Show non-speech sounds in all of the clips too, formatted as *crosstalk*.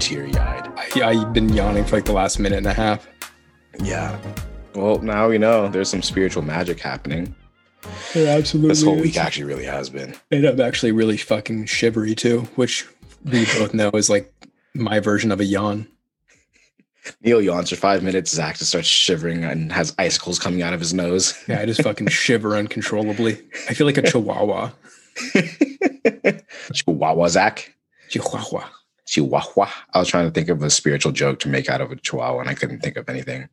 teary eyed. Yeah, I've been yawning for like the last minute and a half. Yeah. Well, now we know there's some spiritual magic happening. There absolutely. This whole is. week actually really has been. And I'm actually really fucking shivery too, which we both know is like my version of a yawn. Neil yawns for five minutes. Zach just starts shivering and has icicles coming out of his nose. Yeah, I just fucking shiver uncontrollably. I feel like a *laughs* chihuahua. Chihuahua, Zach. Chihuahua. Chihuahua. I was trying to think of a spiritual joke to make out of a chihuahua, and I couldn't think of anything.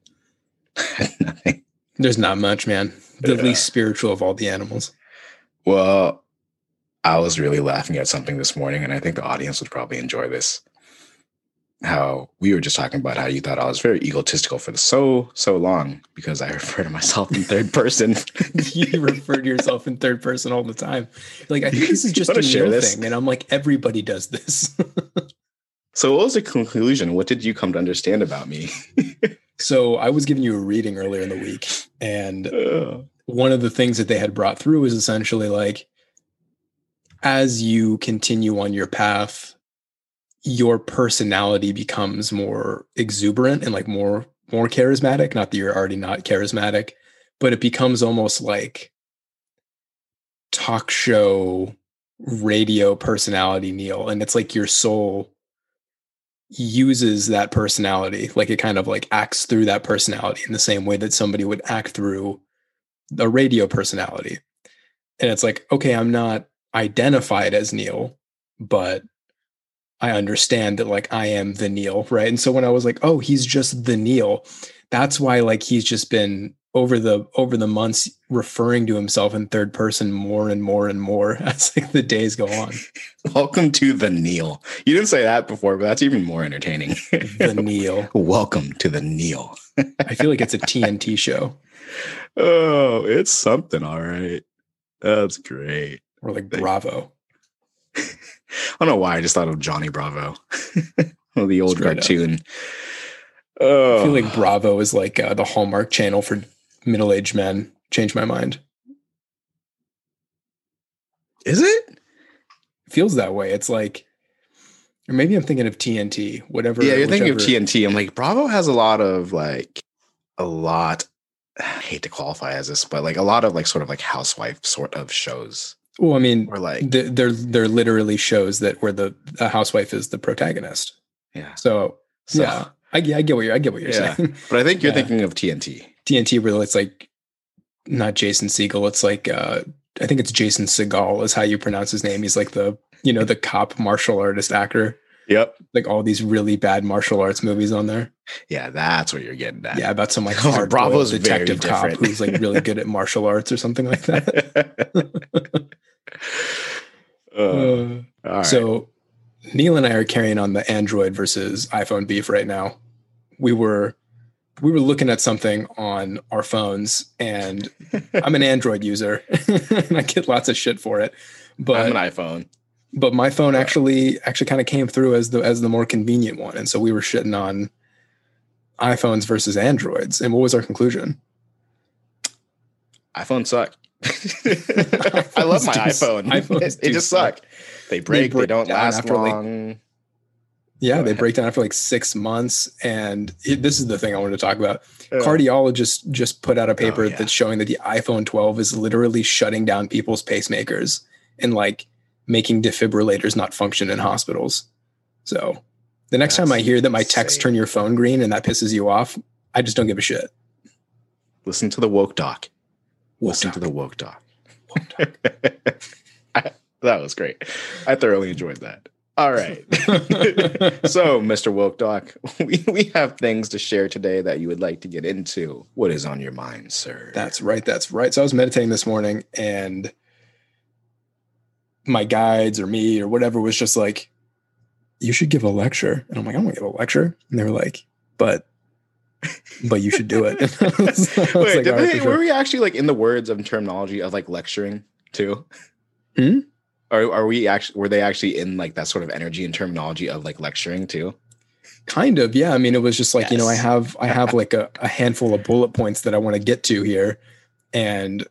Nothing. *laughs* There's not much, man. The Yeah. least spiritual of all the animals. Well, I was really laughing at something this morning, and I think the audience would probably enjoy this. How we were just talking about how you thought I was very egotistical for so so long because I *laughs* refer to myself in third person. *laughs* you refer to yourself in third person all the time. Like, I think this is just a share thing. And I'm like, everybody does this. So, what was the conclusion? What did you come to understand about me? *laughs* so I was giving you a reading earlier in the week, and one of the things that they had brought through is essentially like as you continue on your path your personality becomes more exuberant and like more more charismatic not that you're already not charismatic but it becomes almost like talk show radio personality neil and it's like your soul uses that personality like it kind of like acts through that personality in the same way that somebody would act through a radio personality. And it's like, okay, I'm not identified as Neil, but I understand that like I am the Neil, right? And so when I was like, oh, he's just the Neil, that's why like he's just been over the over the months referring to himself in third person more and more and more *laughs* as like the days go on. *laughs* Welcome to the Neil. You didn't say that before, but that's even more entertaining. The Neil. *laughs* Welcome to the Neil. I feel like it's a TNT show Oh, it's something, all right. That's great. or like Bravo. I don't know why I just thought of Johnny Bravo, *laughs* the old cartoon. Oh, I feel like Bravo is like uh, the Hallmark channel for middle-aged men. Change my mind. is it? feels that way. It's like, or maybe I'm thinking of TNT. Whatever. Yeah, you're thinking of TNT. I'm like, Bravo has a lot of like, a lot. *sighs* I hate to qualify as this, but like a lot of like sort of like housewife sort of shows, Well, I mean, or like, th- they're they're literally shows that where the a housewife is the protagonist. yeah. So, So- yeah, I, get- I get what you're I get what you're Yeah. saying. But I think you're Yeah. thinking of TNT. TNT where it's like not Jason Siegel. It's like uh, I think it's Jason Segal is how you pronounce his name. He's like the you know the cop martial artist actor. Yep. Like all these really bad martial arts movies on there. Yeah, that's what you're getting at. Yeah, about some like hard *laughs* Bravo's detective cop who's like really good at martial arts or something like that. *laughs* Uh, Uh, all right. So Neil and I are carrying on the Android versus iPhone beef right now. We were we were looking at something on our phones and *laughs* I'm an Android user and I get lots of shit for it. But I'm an iPhone. But my phone actually actually kind of came through as the as the more convenient one. And so we were shitting on iPhones versus Androids. And what was our conclusion? iPhones suck. *laughs* I love my iPhone. iPhones they just suck. suck. They break. They, break don't last after, like, long. Yeah, Go they ahead. break down after like six months. And it, this is the thing I wanted to talk about. Yeah. Cardiologists just put out a paper Oh, yeah. that's showing that the iPhone 12 is literally shutting down people's pacemakers and like making defibrillators not function in hospitals. So the next time I hear that my text insane. turn your phone green and that pisses you off, I just don't give a shit. Listen to the woke doc. Woke Listen doc. to the woke doc. *laughs* I- that was great. I thoroughly enjoyed that. All right. *laughs* so, Mr. Woke Doc, *laughs* we, we have things to share today that you would like to get into. What is on your mind, sir? That's right. That's right. So I was meditating this morning and my guides or me or whatever was just like, you should give a lecture. And I'm like, I don't want to give a lecture. And they were like, but, but you should do it. *laughs* Was- Wait, like, did "All right, they, for sure." were we actually like in the words of terminology of like lecturing too? Hmm? Are, are we actually, were they actually in like that sort of energy and terminology of like lecturing too? Kind of, yeah. I mean, it was just like, you know, I have I have like a, a handful of bullet points that I want to get to here. And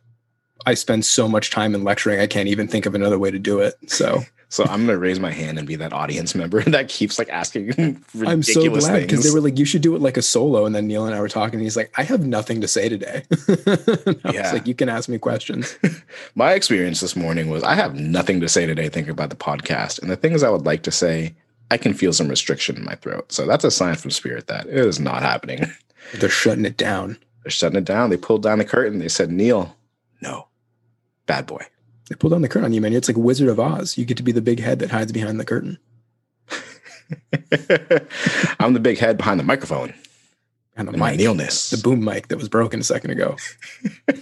I spend so much time in lecturing, I can't even think of another way to do it. So *laughs* So I'm gonna raise my hand and be that audience member *laughs* that keeps like asking ridiculous *laughs* I'm so glad because they were like, you should do it like a solo. And then Neil and I were talking, and he's like, I have nothing to say today. Yeah. like, you can ask me questions. my experience this morning was I have nothing to say today thinking about the podcast. And the things I would like to say, I can feel some restriction in my throat. So that's a sign from spirit that it is not happening. They're shutting it down. They're shutting it down. They pulled down the curtain. They said, Neil, no, bad boy. They pulled down the curtain on you, man. It's like Wizard of Oz. You get to be the big head that hides behind the curtain. *laughs* I'm the big head behind the microphone And the and my mic, Neilness. the boom mic that was broken a second ago. *laughs*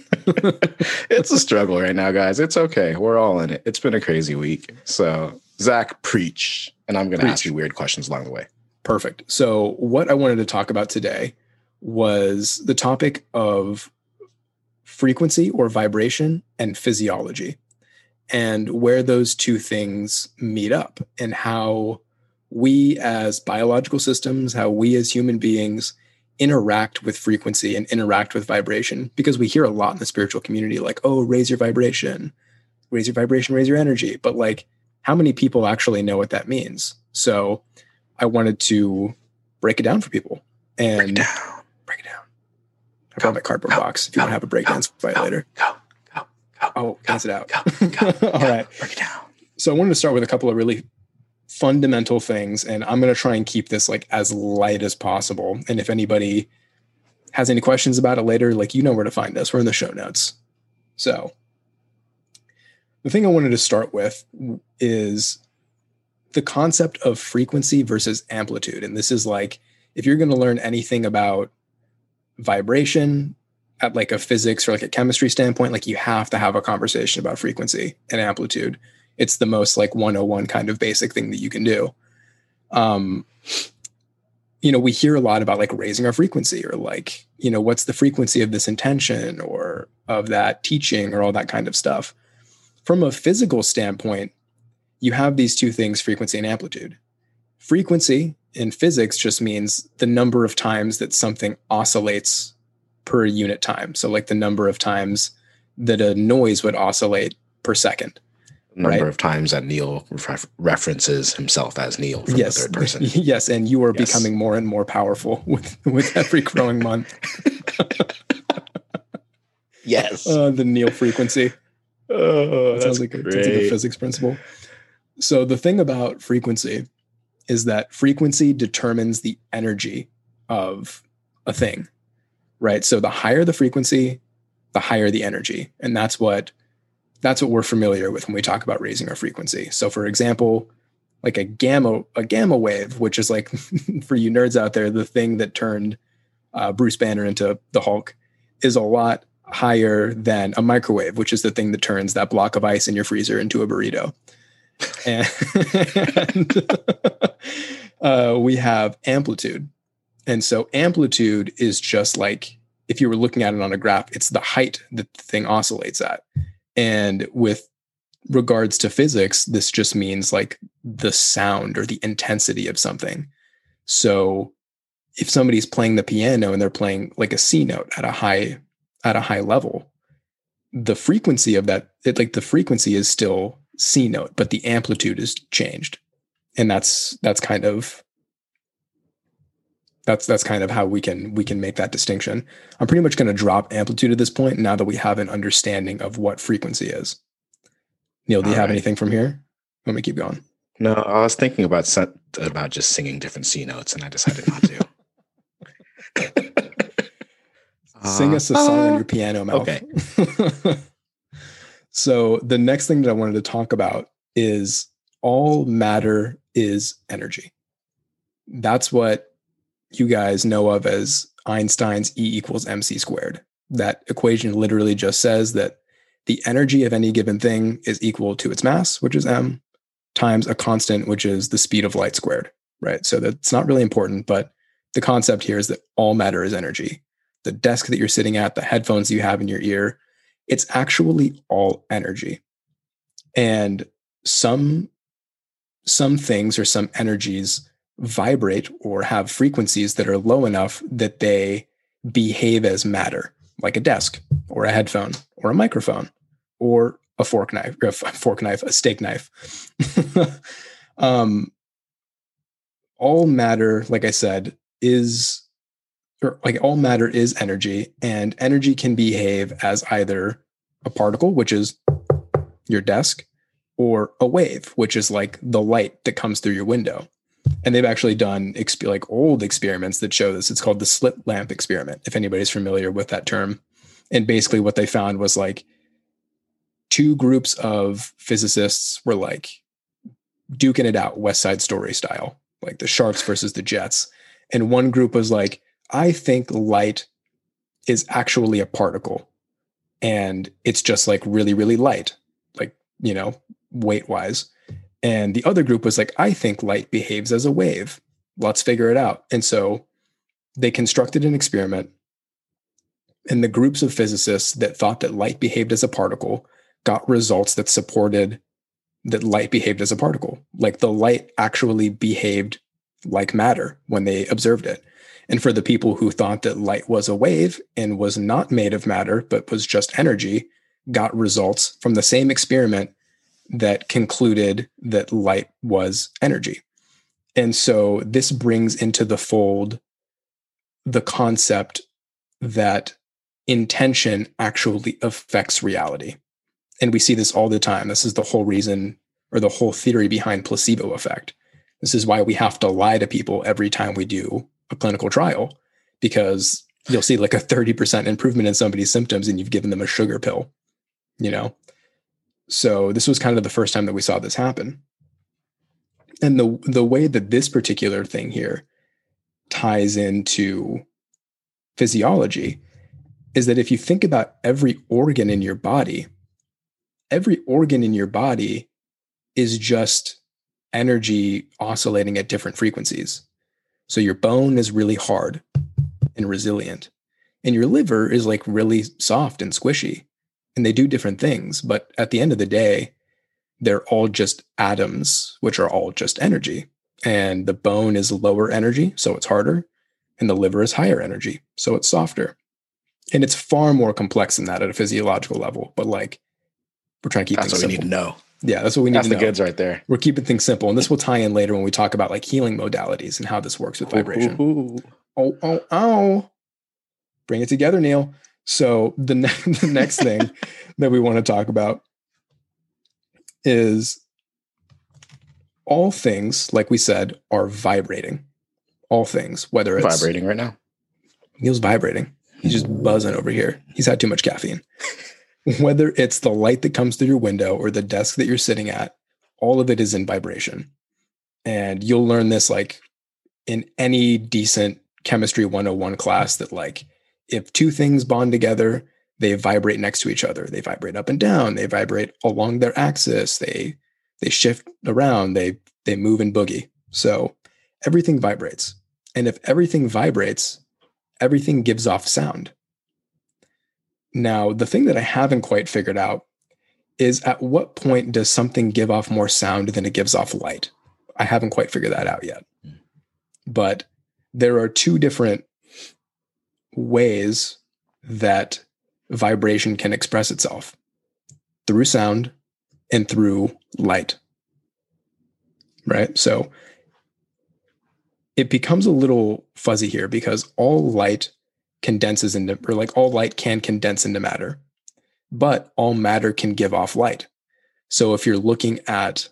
it's a struggle right now, guys. It's okay. We're all in it. It's been a crazy week. So, Zach, preach. And I'm going to ask you weird questions along the way. Perfect. So, what I wanted to talk about today was the topic of frequency or vibration and physiology, and where those two things meet up, and how we as biological systems, how we as human beings interact with frequency and interact with vibration. Because we hear a lot in the spiritual community, like, oh, raise your vibration, raise your vibration, raise your energy. But, like, how many people actually know what that means? So, I wanted to break it down for people and Break it down. break it down. I brought my cardboard go, box. If you go, want to have a breakdance fight go, later. Go, go, go. Oh, pass it out. Go, go, *laughs* go. right. Break it down. So I wanted to start with a couple of really fundamental things, and I'm going to try and keep this like as light as possible. And if anybody has any questions about it later, like you know where to find us. We're in the show notes. So the thing I wanted to start with is the concept of frequency versus amplitude. And this is like if you're going to learn anything about vibration at like a physics or like a chemistry standpoint, like you have to have a conversation about frequency and amplitude. It's the most like 101 kind of basic thing that you can do. Um, you know, we hear a lot about like raising our frequency or like, you know, what's the frequency of this intention or of that teaching or all that kind of stuff. From a physical standpoint, you have these two things, frequency and amplitude. Frequency in physics just means the number of times that something oscillates per unit time. So, like the number of times that a noise would oscillate per second. Number Right. of times that Neil ref- references himself as Neil from yes, the third person. *laughs* yes, and you are Yes. becoming more and more powerful with with every growing month. *laughs* yes. Uh, the Neil frequency. *laughs* oh, That sounds like, a, sounds like a physics principle. So the thing about frequency is that frequency determines the energy of a thing, right? So the higher the frequency, the higher the energy, and that's what that's what we're familiar with when we talk about raising our frequency. So for example, like a gamma a gamma wave, which is like *laughs* for you nerds out there, the thing that turned uh, Bruce Banner into the Hulk, is a lot higher than a microwave, which is the thing that turns that block of ice in your freezer into a burrito. And *laughs* uh, we have amplitude. And so amplitude is just like if you were looking at it on a graph, it's the height that the thing oscillates at. And with regards to physics, this just means like the sound or the intensity of something. So if somebody's playing the piano and they're playing like a C note at a high at a high level, the frequency of that it, like the frequency is still C note, but the amplitude is changed. And that's that's kind of that's that's kind of how we can we can make that distinction. I'm pretty much going to drop amplitude at this point now that we have an understanding of what frequency is. Neil, do you All have right. anything from here? Let me keep going. No, I was thinking about about just singing different C notes, and I decided not to. *laughs* Sing us a song on uh, your piano mouth. okay. *laughs* so the next thing that I wanted to talk about is all matter is energy. That's what you guys know of as Einstein's E equals mc squared. That equation literally just says that the energy of any given thing is equal to its mass, which is m, times a constant, which is the speed of light squared. Right. So that's not really important, but the concept here is that all matter is energy. The desk that you're sitting at, the headphones you have in your ear, it's actually all energy. And some some things or some energies vibrate or have frequencies that are low enough that they behave as matter, like a desk or a headphone or a microphone or a fork knife, a *laughs* fork knife, a steak knife. *laughs* um, all matter, like I said, is or like all matter is energy, and energy can behave as either a particle, which is your desk, or a wave, which is like the light that comes through your window. And they've actually done exp- like old experiments that show this. It's called the slit lamp experiment, if anybody's familiar with that term. And basically, what they found was like two groups of physicists were like duking it out, West Side Story style, like the Sharks versus the Jets. And one group was like, I think light is actually a particle and it's just like really, really light, like, you know, weight wise. And the other group was like, I think light behaves as a wave. Let's figure it out. And so they constructed an experiment. And the groups of physicists that thought that light behaved as a particle got results that supported that light behaved as a particle. Like the light actually behaved like matter when they observed it. And for the people who thought that light was a wave and was not made of matter, but was just energy, got results from the same experiment that concluded that light was energy. And so this brings into the fold the concept that intention actually affects reality. And we see this all the time. This is the whole reason or the whole theory behind placebo effect. This is why we have to lie to people every time we do a clinical trial because you'll see like a 30% improvement in somebody's symptoms and you've given them a sugar pill, you know? So this was kind of the first time that we saw this happen. And the the way that this particular thing here ties into physiology is that if you think about every organ in your body, every organ in your body is just energy oscillating at different frequencies. So your bone is really hard and resilient, and your liver is like really soft and squishy and they do different things. But at the end of the day, they're all just atoms, which are all just energy. And the bone is lower energy, so it's harder. And the liver is higher energy, so it's softer. And it's far more complex than that at a physiological level. But like, we're trying to keep that's things what simple. we need to know. Yeah, that's what we need That's to the know. goods right there. We're keeping things simple. And this will tie in later when we talk about like healing modalities and how this works with vibration. Ooh. Oh, oh, oh. Bring it together, Neil. So the, ne- *laughs* the next thing *laughs* that we want to talk about is all things, like we said, are vibrating. All things, whether it's Vibrating right now. Neil's vibrating. He's just buzzing over here. He's had too much caffeine. *laughs* Whether it's the light that comes through your window or the desk that you're sitting at, all of it is in vibration. And you'll learn this like in any decent chemistry 101 class that like if two things bond together, they vibrate next to each other. They vibrate up and down, they vibrate along their axis, they they shift around, they they move and boogie. So everything vibrates. And if everything vibrates, everything gives off sound. Now, the thing that I haven't quite figured out is at what point does something give off more sound than it gives off light? I haven't quite figured that out yet. Hmm. But there are two different ways that vibration can express itself through sound and through light. Right? So it becomes a little fuzzy here because all light condenses into, or like all light can condense into matter, but all matter can give off light. So if you're looking at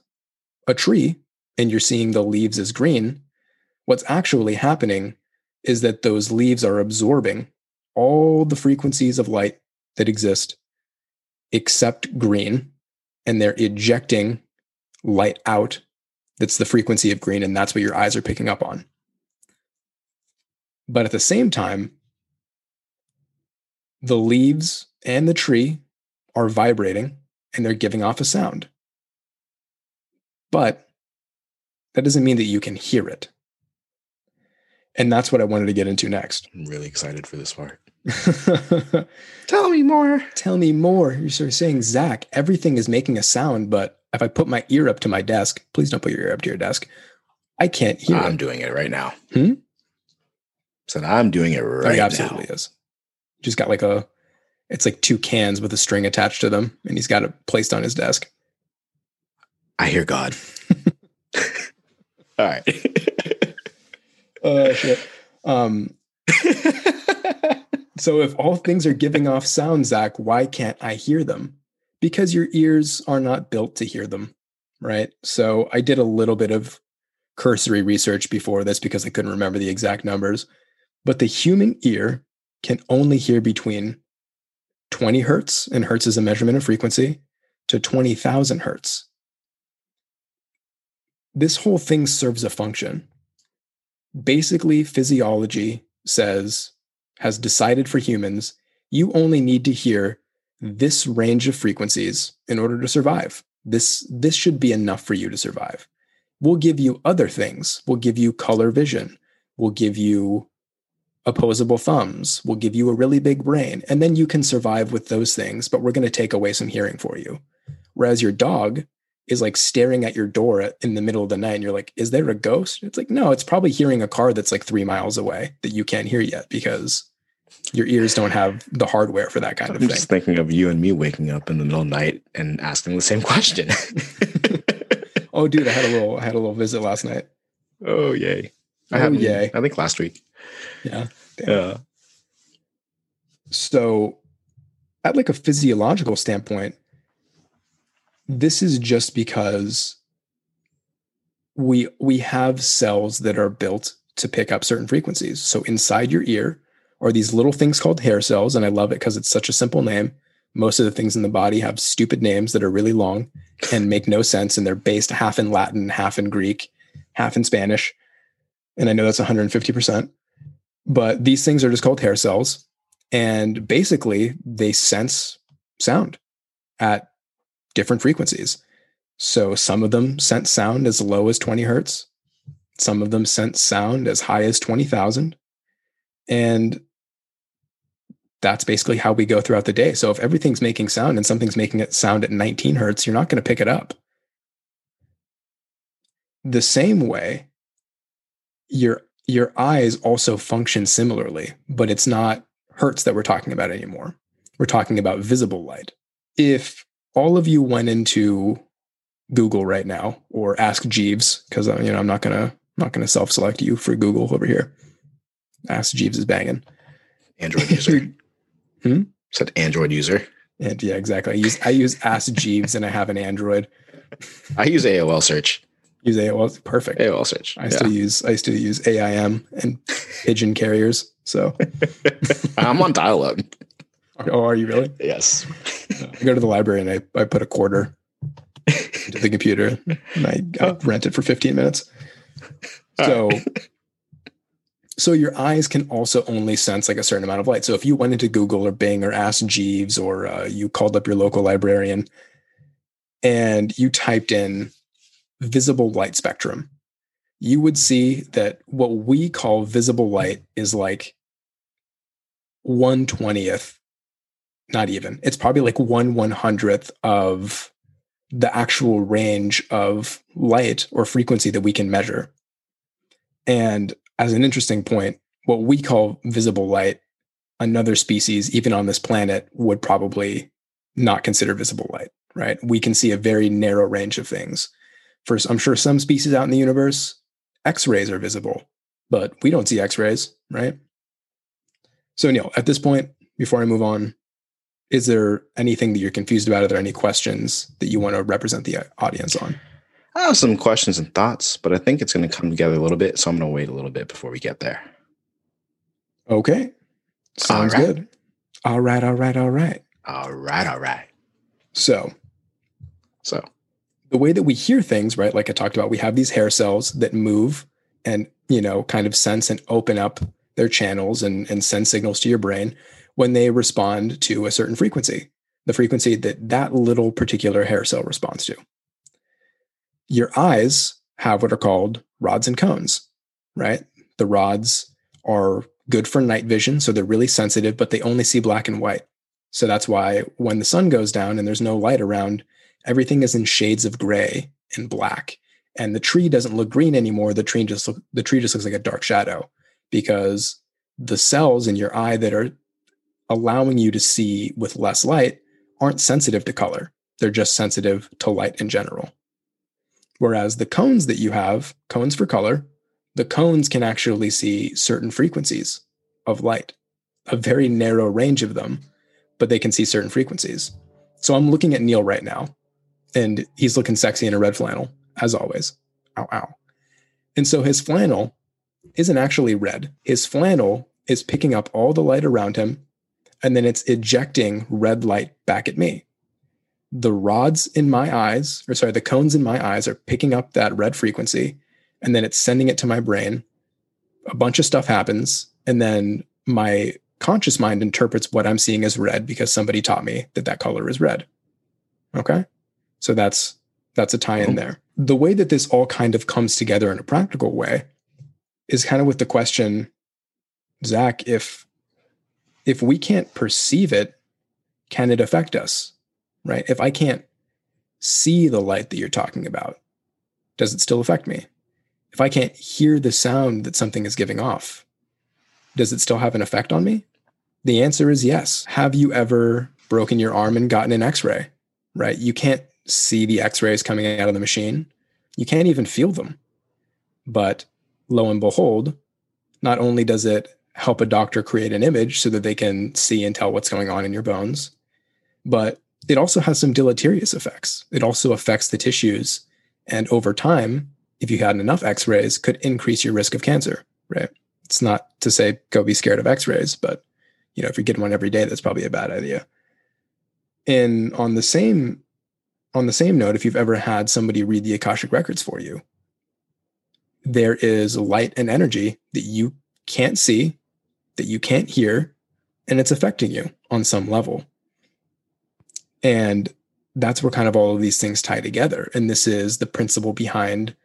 a tree and you're seeing the leaves as green, what's actually happening is that those leaves are absorbing all the frequencies of light that exist except green, and they're ejecting light out that's the frequency of green, and that's what your eyes are picking up on. But at the same time, the leaves and the tree are vibrating and they're giving off a sound. But that doesn't mean that you can hear it. And that's what I wanted to get into next. I'm really excited for this part. *laughs* Tell me more. Tell me more. You're sort of saying, Zach, everything is making a sound, but if I put my ear up to my desk, please don't put your ear up to your desk. I can't hear I'm it. doing it right now. Hmm? Said I'm doing it Oh, right he now. absolutely is. Just got like a It's like two cans with a string attached to them, and he's got it placed on his desk. I hear God. *laughs* All right. *laughs* Oh shit. Um, *laughs* so if all things are giving off sound, Zach, why can't I hear them? Because your ears are not built to hear them, right? So I did a little bit of cursory research before this because I couldn't remember the exact numbers. But the human ear can only hear between 20 hertz, and hertz is a measurement of frequency, to 20,000 hertz. This whole thing serves a function. Basically, physiology says, has decided for humans, you only need to hear this range of frequencies in order to survive. This, this should be enough for you to survive. We'll give you other things. We'll give you color vision. We'll give you opposable thumbs. We'll give you a really big brain. And then you can survive with those things, but we're going to take away some hearing for you. Whereas your dog is like staring at your door in the middle of the night and you're like, is there a ghost? It's like, no, it's probably hearing a car that's like three miles away that you can't hear yet because your ears don't have the hardware for that kind I'm of thing. just thinking of you and me waking up in the middle of the night and asking the same question. *laughs* oh, dude, I had a little, I had a little visit last night. oh, yay. I Oh, had, yay. I think last week. Yeah. Damn. Yeah. So, at like a physiological standpoint, this is just because we we have cells that are built to pick up certain frequencies. So inside your ear are these little things called hair cells, and I love it because it's such a simple name. Most of the things in the body have stupid names that are really long and make no sense, and they're based half in Latin, half in Greek, half in Spanish. And I know that's 150%. But these things are just called hair cells. And basically, they sense sound at different frequencies. So some of them sense sound as low as 20 hertz, some of them sense sound as high as 20,000. And that's basically how we go throughout the day. So if everything's making sound and something's making it sound at 19 hertz, you're not going to pick it up. The same way, your your eyes also function similarly, but it's not hertz that we're talking about anymore. We're talking about visible light. If all of you went into Google right now or ask Jeeves, because you know I'm not gonna I'm not gonna self-select you for Google over here. Ask Jeeves is banging. Android *laughs* user. Hmm? Said Android user. And yeah, exactly. I use I use Ask Jeeves and I have an Android. I use AOL search. Use AOL. Perfect. AOL search. I still use I still use AIM and pigeon carriers. So *laughs* I'm on dial up. oh, are you really? Yes. I go to the library and I, I put a quarter into the computer and I, I rent it for 15 minutes. So *laughs* so your eyes can also only sense like a certain amount of light. So if you went into Google or Bing or asked Jeeves or uh, you called up your local librarian and you typed in visible light spectrum, you would see that what we call visible light is like 120th, not even, it's probably like one one hundredth of the actual range of light or frequency that we can measure. And as an interesting point, what we call visible light, another species, even on this planet, would probably not consider visible light, right? We can see a very narrow range of things. For I'm sure some species out in the universe, X-rays are visible, but we don't see X-rays, right? So Neil, at this point, before I move on, is there anything that you're confused about? Are there any questions that you want to represent the uh, audience on? I have some questions and thoughts, but I think it's going to come together a little bit. So I'm going to wait a little bit before we get there. Okay. Sounds All right. good. All right, all right, all right. All right. All right. So So, the way that we hear things, right? Like I talked about, we have these hair cells that move and, you know, kind of sense and open up their channels and, and send signals to your brain when they respond to a certain frequency, the frequency that that little particular hair cell responds to. Your eyes have what are called rods and cones, right? The rods are good for night vision, so they're really sensitive, but they only see black and white. So that's why when the sun goes down and there's no light around, everything is in shades of gray and black. And the tree doesn't look green anymore. The tree just look, the tree just looks like a dark shadow because the cells in your eye that are allowing you to see with less light aren't sensitive to color. They're just sensitive to light in general. Whereas the cones that you have, cones for color, the cones can actually see certain frequencies of light, a very narrow range of them, but they can see certain frequencies. So I'm looking at Neil right now, and he's looking sexy in a red flannel, as always. Ow, ow. And so his flannel isn't actually red. His flannel is picking up all the light around him, and then it's ejecting red light back at me. The rods in my eyes, or sorry, the cones in my eyes are picking up that red frequency, and then it's sending it to my brain. A bunch of stuff happens, and then my conscious mind interprets what I'm seeing as red because somebody taught me that that color is red. Okay? So that's that's a tie in oh. there. The way that this all kind of comes together in a practical way is kind of with the question, Zach, if if we can't perceive it, can it affect us? Right? If I can't see the light that you're talking about, does it still affect me? If I can't hear the sound that something is giving off, does it still have an effect on me? The answer is yes. Have you ever broken your arm and gotten an x ray? Right? You can't see the x rays coming out of the machine, you can't even feel them. But lo and behold, not only does it help a doctor create an image so that they can see and tell what's going on in your bones, but it also has some deleterious effects. It also affects the tissues. And over time, if you had enough x rays, could increase your risk of cancer, right? It's not to say go be scared of x rays, but you know, if you're getting one every day, that's probably a bad idea. And on the same on the same note, if you've ever had somebody read the Akashic records for you, there is light and energy that you can't see, that you can't hear, and it's affecting you on some level. And that's where kind of all of these things tie together. And this is the principle behind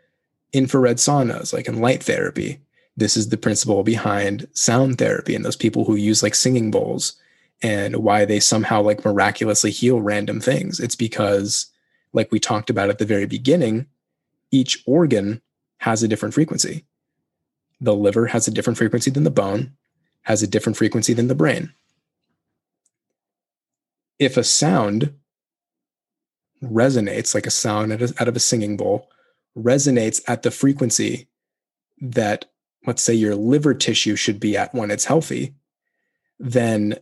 infrared saunas, like in light therapy, this is the principle behind sound therapy and those people who use like singing bowls and why they somehow like miraculously heal random things. It's because, like we talked about at the very beginning, each organ has a different frequency. The liver has a different frequency than the bone, has a different frequency than the brain. If a sound resonates, like a sound out of a singing bowl, resonates at the frequency that let's say your liver tissue should be at when it's healthy, then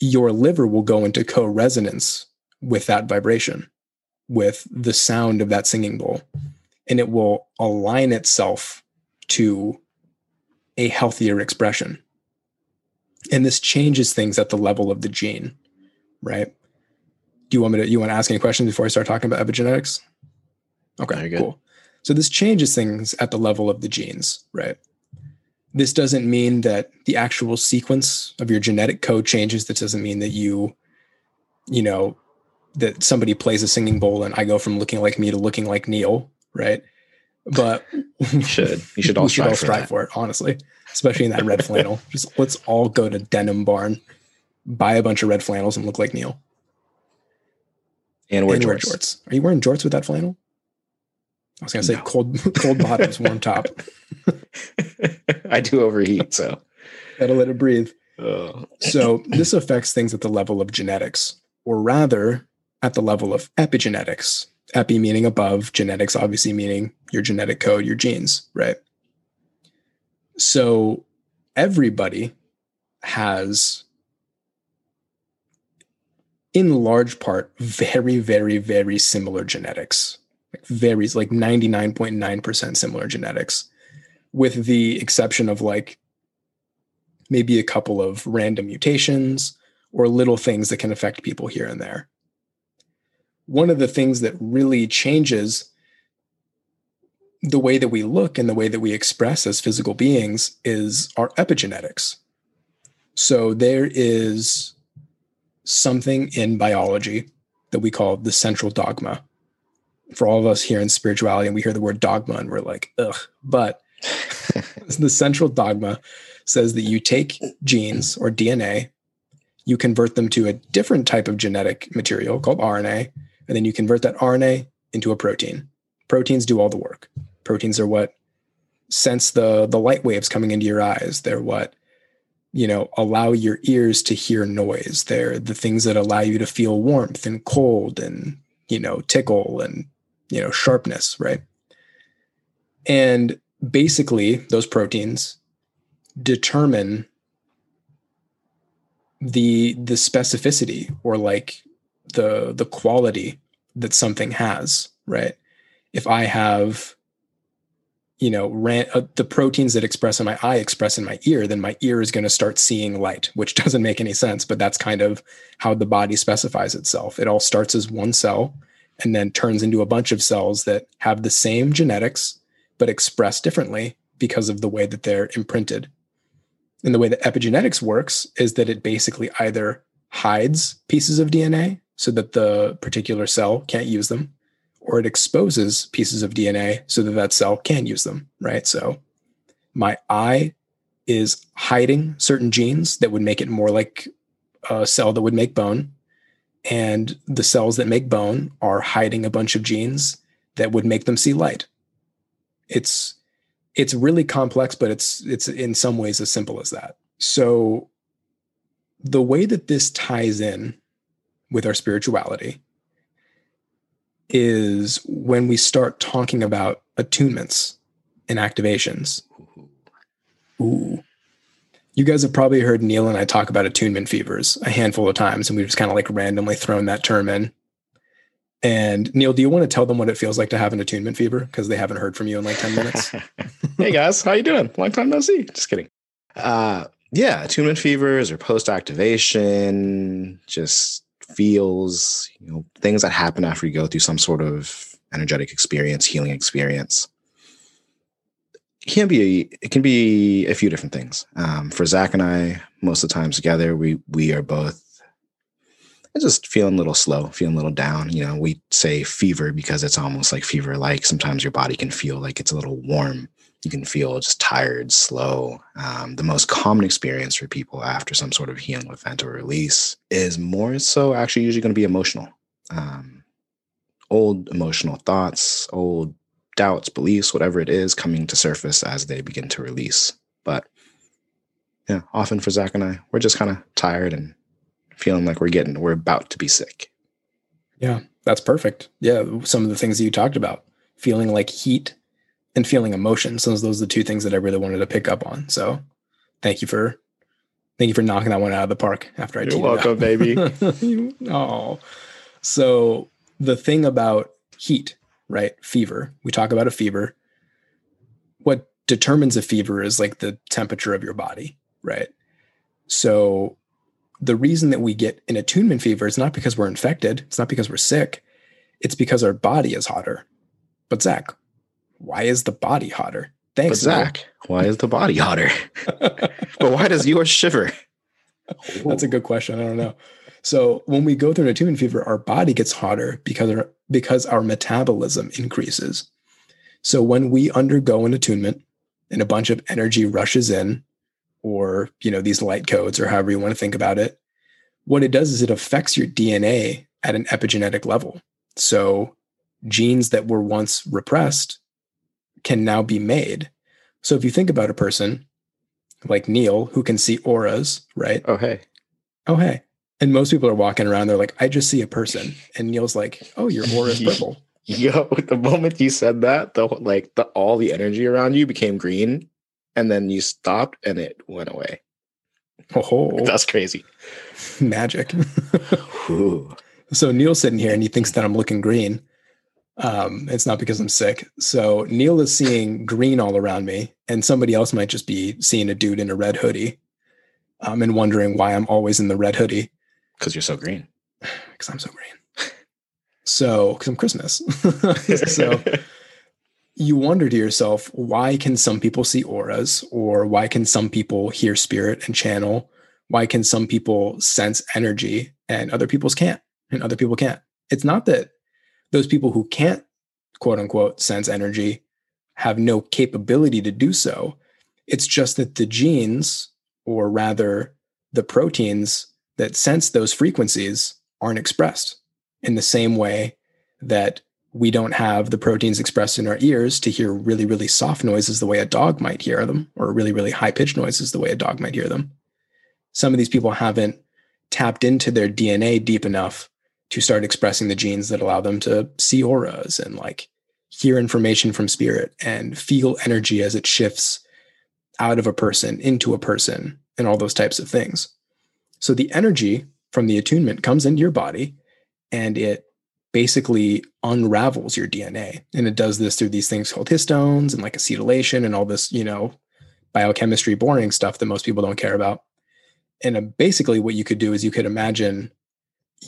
your liver will go into co resonance with that vibration, with the sound of that singing bowl, and it will align itself to a healthier expression. And this changes things at the level of the gene, right? Do you want me to you want to ask any questions before I start talking about epigenetics? Okay, cool. So this changes things at the level of the genes, right? This doesn't mean that the actual sequence of your genetic code changes. That doesn't mean that you, you know, that somebody plays a singing bowl and I go from looking like me to looking like Neil, right? But *laughs* you should you should *laughs* all strive, should all strive for, for, it, honestly, especially in that red flannel. *laughs* Just let's all go to Denim Barn, buy a bunch of red flannels, and look like Neil. And wear, and jorts. wear jorts. Are you wearing jorts with that flannel? I was gonna say no. cold cold bottoms, warm top. I do overheat, so gotta let it breathe. Oh. so this affects things at the level of genetics, or rather, at the level of epigenetics. Epi meaning above, genetics obviously meaning your genetic code, your genes, right? So everybody has in large part very very very similar genetics like varies like 99.9% similar genetics with the exception of like maybe a couple of random mutations or little things that can affect people here and there one of the things that really changes the way that we look and the way that we express as physical beings is our epigenetics so there is something in biology that we call the central dogma for all of us here in spirituality and we hear the word dogma and we're like, ugh. But *laughs* the central dogma says that you take genes or DNA, you convert them to a different type of genetic material called RNA, and then you convert that RNA into a protein. Proteins do all the work. Proteins are what sense the the light waves coming into your eyes. They're what you know, allow your ears to hear noise. They're the things that allow you to feel warmth and cold and, you know, tickle and, you know, sharpness, right? And basically, those proteins determine the the specificity or like the the quality that something has, right? If I have you know, ran, uh, the proteins that express in my eye express in my ear, then my ear is going to start seeing light, which *laughs* doesn't make any sense, but that's kind of how the body specifies itself. It all starts as one cell and then turns into a bunch of cells that have the same genetics, but express differently because of the way that they're imprinted. And the way that epigenetics works is that it basically either hides pieces of DNA so that the particular cell can't use them, or it exposes pieces of DNA so that that cell can use them, right? So my eye is hiding certain genes that would make it more like a cell that would make bone. And the cells that make bone are hiding a bunch of genes that would make them see light. It's it's really complex, but it's it's in some ways as simple as that. So the way that this ties in with our spirituality is when we start talking about attunements and activations. Ooh. You guys have probably heard Neil and I talk about attunement fevers a handful of times, and we've just kind of like randomly thrown that term in. And Neil, do you want to tell them what it feels like to have an attunement fever? Because they haven't heard from you in like 10 minutes. *laughs* hey guys, how you doing? Long time no see. Just kidding. Uh yeah, attunement fevers or post activation, just feels, you know, things that happen after you go through some sort of energetic experience, healing experience. It can be it can be a few different things. Um, for Zach and I, most of the times together, we we are both just feeling a little slow, feeling a little down. You know, we say fever because it's almost like fever like. Sometimes your body can feel like it's a little warm you can feel just tired, slow. Um, the most common experience for people after some sort of healing event or release is more so actually usually going to be emotional. Um, old emotional thoughts, old doubts, beliefs, whatever it is, coming to surface as they begin to release. But yeah, often for Zach and I, we're just kind of tired and feeling like we're getting, we're about to be sick. Yeah, that's perfect. Yeah, some of the things that you talked about, feeling like heat and feeling emotions. Those those are the two things that I really wanted to pick up on. So thank you for thank you for knocking that one out of the park after I You're welcome, baby. *laughs* oh. So the thing about heat, right? Fever. We talk about a fever. What determines a fever is like the temperature of your body, right? So the reason that we get an attunement fever is not because we're infected, it's not because we're sick, it's because our body is hotter. But Zach, why is the body hotter? Thanks, but Zach. Why is the body hotter? *laughs* but why does yours shiver? *laughs* That's a good question. I don't know. So when we go through an attunement fever, our body gets hotter because our, because our metabolism increases. So when we undergo an attunement and a bunch of energy rushes in, or you know these light codes, or however you want to think about it, what it does is it affects your DNA at an epigenetic level. So genes that were once repressed can now be made. So if you think about a person like Neil who can see auras, right? Oh, hey. Oh, hey. And most people are walking around, they're like, I just see a person. And Neil's like, Oh, your aura is *laughs* purple. Yo, the moment you said that, the like the all the energy around you became green, and then you stopped and it went away. Oh, that's crazy. *laughs* Magic. *laughs* so Neil's sitting here and he thinks that I'm looking green. Um, it's not because I'm sick. So Neil is seeing green all around me, and somebody else might just be seeing a dude in a red hoodie um, and wondering why I'm always in the red hoodie. Because you're so green. *sighs* Because I'm so green. So, because I'm Christmas. *laughs* so you wonder to yourself, why can some people see auras? Or why can some people hear spirit and channel? Why can some people sense energy and other people's can't? And other people can't. It's not that those people who can't quote unquote sense energy have no capability to do so. It's just that the genes, or rather the proteins that sense those frequencies, aren't expressed in the same way that we don't have the proteins expressed in our ears to hear really, really soft noises the way a dog might hear them, or really, really high pitched noises the way a dog might hear them. some of these people haven't tapped into their DNA deep enough to start expressing the genes that allow them to see auras and like hear information from spirit and feel energy as it shifts out of a person into a person and all those types of things. So the energy from the attunement comes into your body and it basically unravels your DNA. And it does this through these things called histones and like acetylation and all this, you know, biochemistry boring stuff that most people don't care about. And uh, basically, what you could do is you could imagine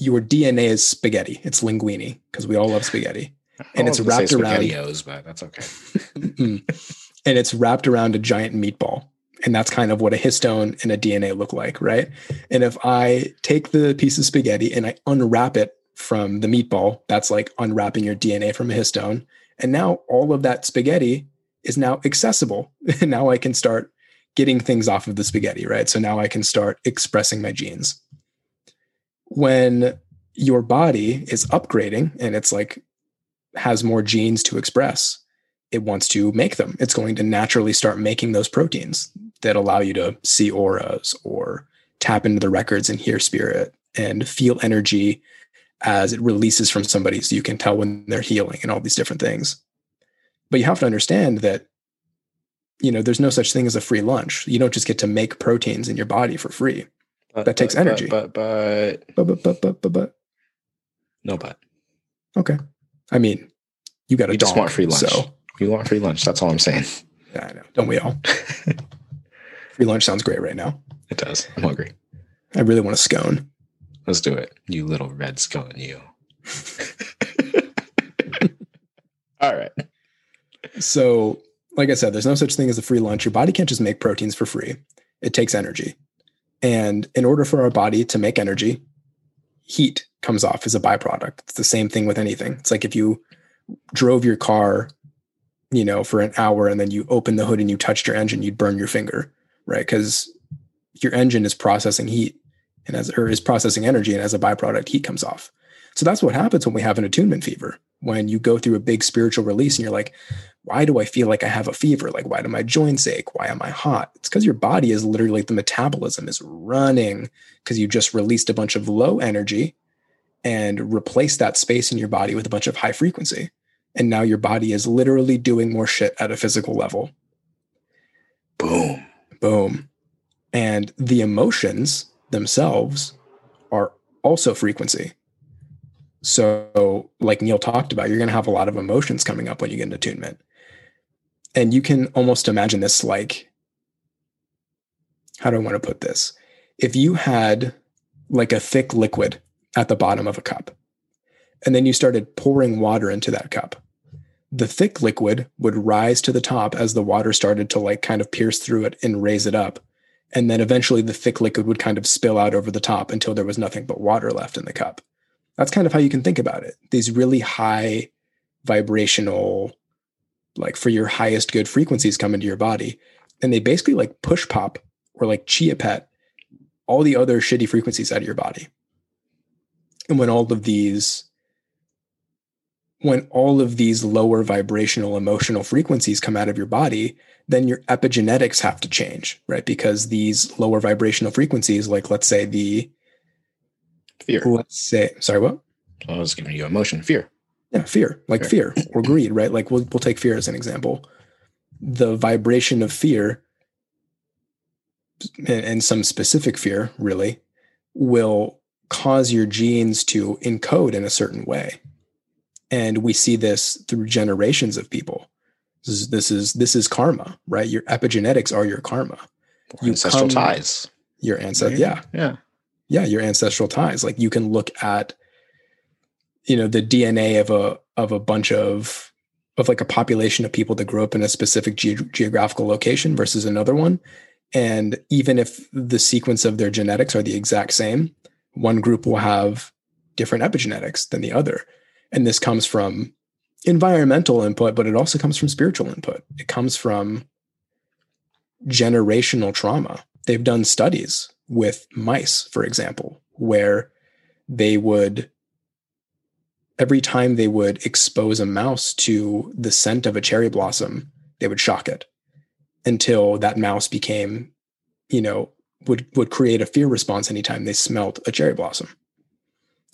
your DNA is spaghetti. It's linguine because we all love spaghetti, and it's wrapped around. but that's okay. Mm-hmm. and it's wrapped around a giant meatball, and that's kind of what a histone and a DNA look like, right? And if I take the piece of spaghetti and I unwrap it from the meatball, that's like unwrapping your DNA from a histone, and now all of that spaghetti is now accessible. And *laughs* now I can start getting things off of the spaghetti, right? So now I can start expressing my genes. When your body is upgrading and it's like has more genes to express, it wants to make them. It's going to naturally start making those proteins that allow you to see auras or tap into the records and hear spirit and feel energy as it releases from somebody so you can tell when they're healing and all these different things. But you have to understand that you know there's no such thing as a free lunch. You don't just get to make proteins in your body for free. But, that takes but, energy. But, but but but but but but but no but. Okay. I mean, you got to just want free lunch. So We want free lunch. That's all I'm saying. yeah, I know. Don't we all? *laughs* free lunch sounds great right now. It does. I'm hungry. I really want a scone. Let's do it. You little red scone, you. *laughs* all right. So, like I said, there's no such thing as a free lunch. Your body can't just make proteins for free. It takes energy. And in order for our body to make energy, heat comes off as a byproduct. It's the same thing with anything. It's like if you drove your car, you know, for an hour and then you open the hood and you touched your engine, you'd burn your finger, right? Because your engine is processing heat and as or is processing energy and as a byproduct, heat comes off. So that's what happens when we have an attunement fever. When you go through a big spiritual release and you're like, why do I feel like I have a fever? Like, why do my joints ache? Why am I hot? It's because your body is literally like the metabolism is running because you just released a bunch of low energy and replaced that space in your body with a bunch of high frequency. And now your body is literally doing more shit at a physical level. Boom. Boom. And the emotions themselves are also frequency. So, like Neil talked about, you're going to have a lot of emotions coming up when you get into attunement. And you can almost imagine this like, how do I want to put this? If you had like a thick liquid at the bottom of a cup, and then you started pouring water into that cup, the thick liquid would rise to the top as the water started to like kind of pierce through it and raise it up. And then eventually the thick liquid would kind of spill out over the top until there was nothing but water left in the cup. That's kind of how you can think about it. These really high vibrational, like for your highest good frequencies come into your body. And they basically like push pop or like chia pet all the other shitty frequencies out of your body. And when all of these when all of these lower vibrational emotional frequencies come out of your body, then your epigenetics have to change, right? Because these lower vibrational frequencies, like let's say the Fear. let's say, sorry, what? Oh, I was giving you emotion. Fear. Yeah, fear, like fear or greed, right? Like we'll we'll take fear as an example. The vibration of fear and, and some specific fear, really, will cause your genes to encode in a certain way. And we see this through generations of people. This is this is this is karma, right? Your epigenetics are your karma. Or ancestral ties. Your ancestors, yeah, Yeah. yeah, your ancestral ties. Like you can look at, you know, the DNA of a of a bunch of of like a population of people that grew up in a specific ge- geographical location versus another one, and even if the sequence of their genetics are the exact same, one group will have different epigenetics than the other, and this comes from environmental input, but it also comes from spiritual input. It comes from generational trauma. They've done studies with mice, for example, where they would, every time they would expose a mouse to the scent of a cherry blossom, they would shock it until that mouse became, you know, would would create a fear response anytime they smelled a cherry blossom.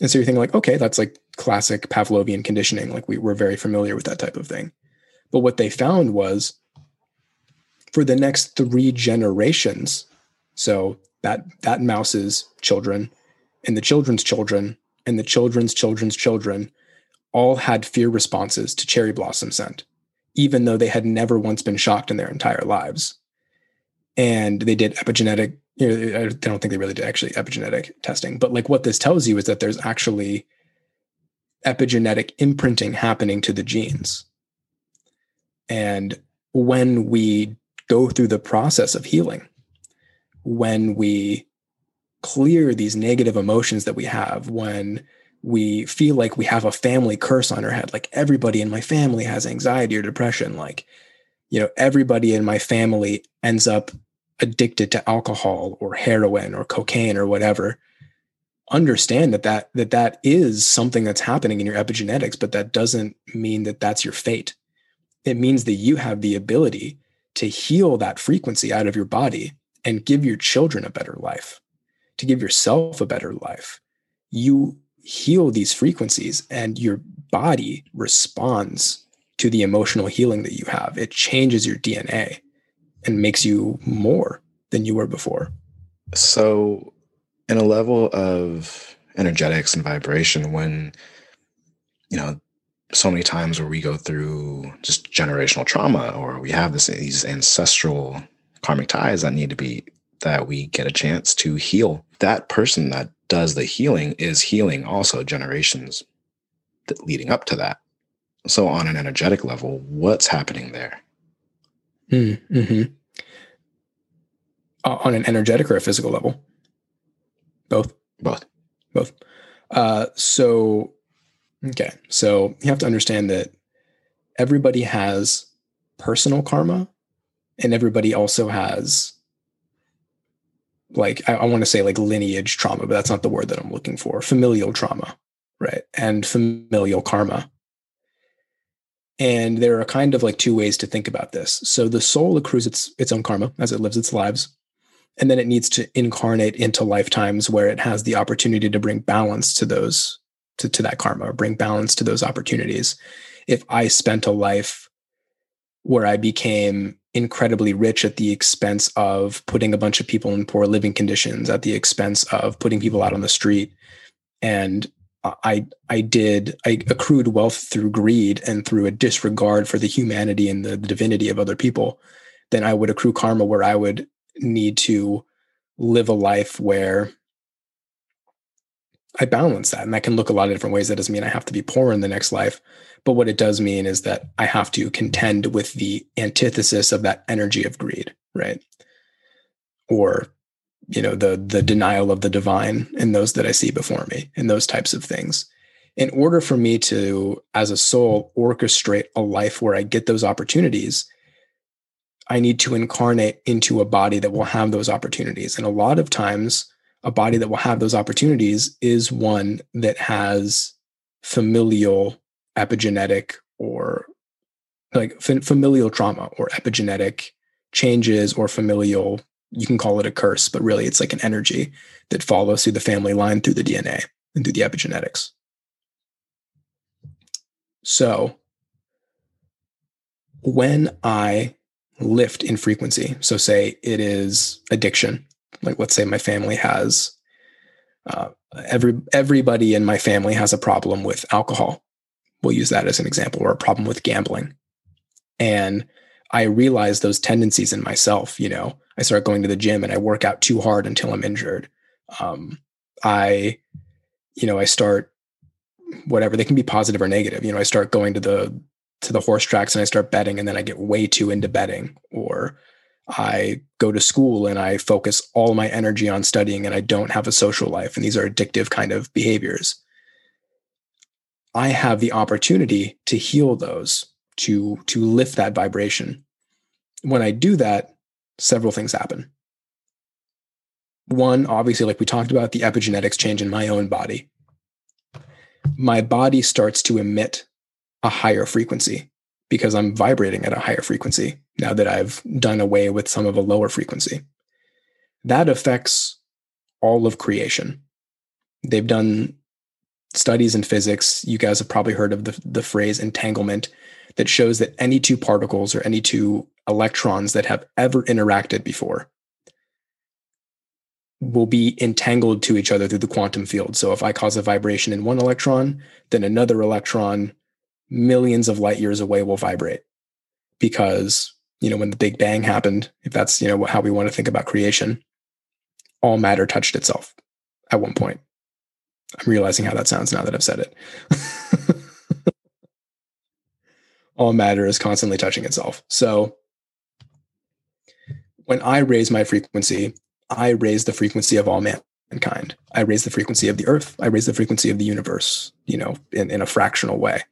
And so you're thinking like, okay, that's like classic Pavlovian conditioning. Like we were very familiar with that type of thing. But what they found was for the next three generations, so that that mouse's children and the children's children and the children's children's children all had fear responses to cherry blossom scent, even though they had never once been shocked in their entire lives. And they did epigenetic, you know, I don't think they really did actually epigenetic testing, but like what this tells you is that there's actually epigenetic imprinting happening to the genes. And when we go through the process of healing, when we clear these negative emotions that we have, when we feel like we have a family curse on our head, like everybody in my family has anxiety or depression, like, you know, everybody in my family ends up addicted to alcohol or heroin or cocaine or whatever. Understand that that that that is something that's happening in your epigenetics but that doesn't mean that that's your fate. It means that you have the ability to heal that frequency out of your body and give your children a better life, to give yourself a better life. You heal these frequencies and your body responds to the emotional healing that you have. It changes your DNA and makes you more than you were before. So, in a level of energetics and vibration, when you know so many times where we go through just generational trauma or we have this these ancestral karmic ties that need to be that we get a chance to heal. That person that does the healing is healing also generations that leading up to that. So on an energetic level what's happening there? Hmm, mm-hmm. uh, on an energetic or a physical level? Both. Both. Both. Uh, so Okay. So you have to understand that everybody has personal karma and everybody also has like I, I want to say like lineage trauma, but that's not the word that I'm looking for. Familial trauma, right? And familial karma. And there are kind of like two ways to think about this. So the soul accrues its its own karma as it lives its lives. And then it needs to incarnate into lifetimes where it has the opportunity to bring balance to those to, to that karma or bring balance to those opportunities. If I spent a life where I became incredibly rich at the expense of putting a bunch of people in poor living conditions, at the expense of putting people out on the street, and I I did I accrued wealth through greed and through a disregard for the humanity and the, the divinity of other people, then I would accrue karma where I would need to live a life where I balance that. And that can look a lot of different ways. That doesn't mean I have to be poor in the next life. But what it does mean is that I have to contend with the antithesis of that energy of greed, right? Or, you know, the the denial of the divine in those that I see before me, and those types of things. In order for me to, as a soul, orchestrate a life where I get those opportunities, I need to incarnate into a body that will have those opportunities. And a lot of times, a body that will have those opportunities is one that has familial epigenetic or like familial trauma or epigenetic changes or familial you can call it a curse but really it's like an energy that follows through the family line through the dna and through the epigenetics. So when i lift in frequency so say it is addiction like let's say my family has uh, every everybody in my family has a problem with alcohol we'll use that as an example or a problem with gambling and i realize those tendencies in myself you know i start going to the gym and i work out too hard until i'm injured um, i you know i start whatever they can be positive or negative you know i start going to the to the horse tracks and i start betting and then i get way too into betting or I go to school and I focus all my energy on studying and I don't have a social life. And these are addictive kind of behaviors. I have the opportunity to heal those, to, to lift that vibration. When I do that, several things happen. One, obviously, like we talked about, the epigenetics change in my own body. My body starts to emit a higher frequency because I'm vibrating at a higher frequency now that I've done away with some of a lower frequency. that affects all of creation. They've done studies in physics. You guys have probably heard of the, the phrase entanglement that shows that any two particles or any two electrons that have ever interacted before will be entangled to each other through the quantum field. So if I cause a vibration in one electron, then another electron millions of light years away will vibrate because, you know, when the big bang happened, if that's, you know, how we want to think about creation, all matter touched itself at one point. I'm realizing how that sounds now that I've said it. *laughs* all matter is constantly touching itself. So when I raise my frequency, I raise the frequency of all mankind. I raise the frequency of the earth. I raise the frequency of the universe, you know, in, in a fractional way.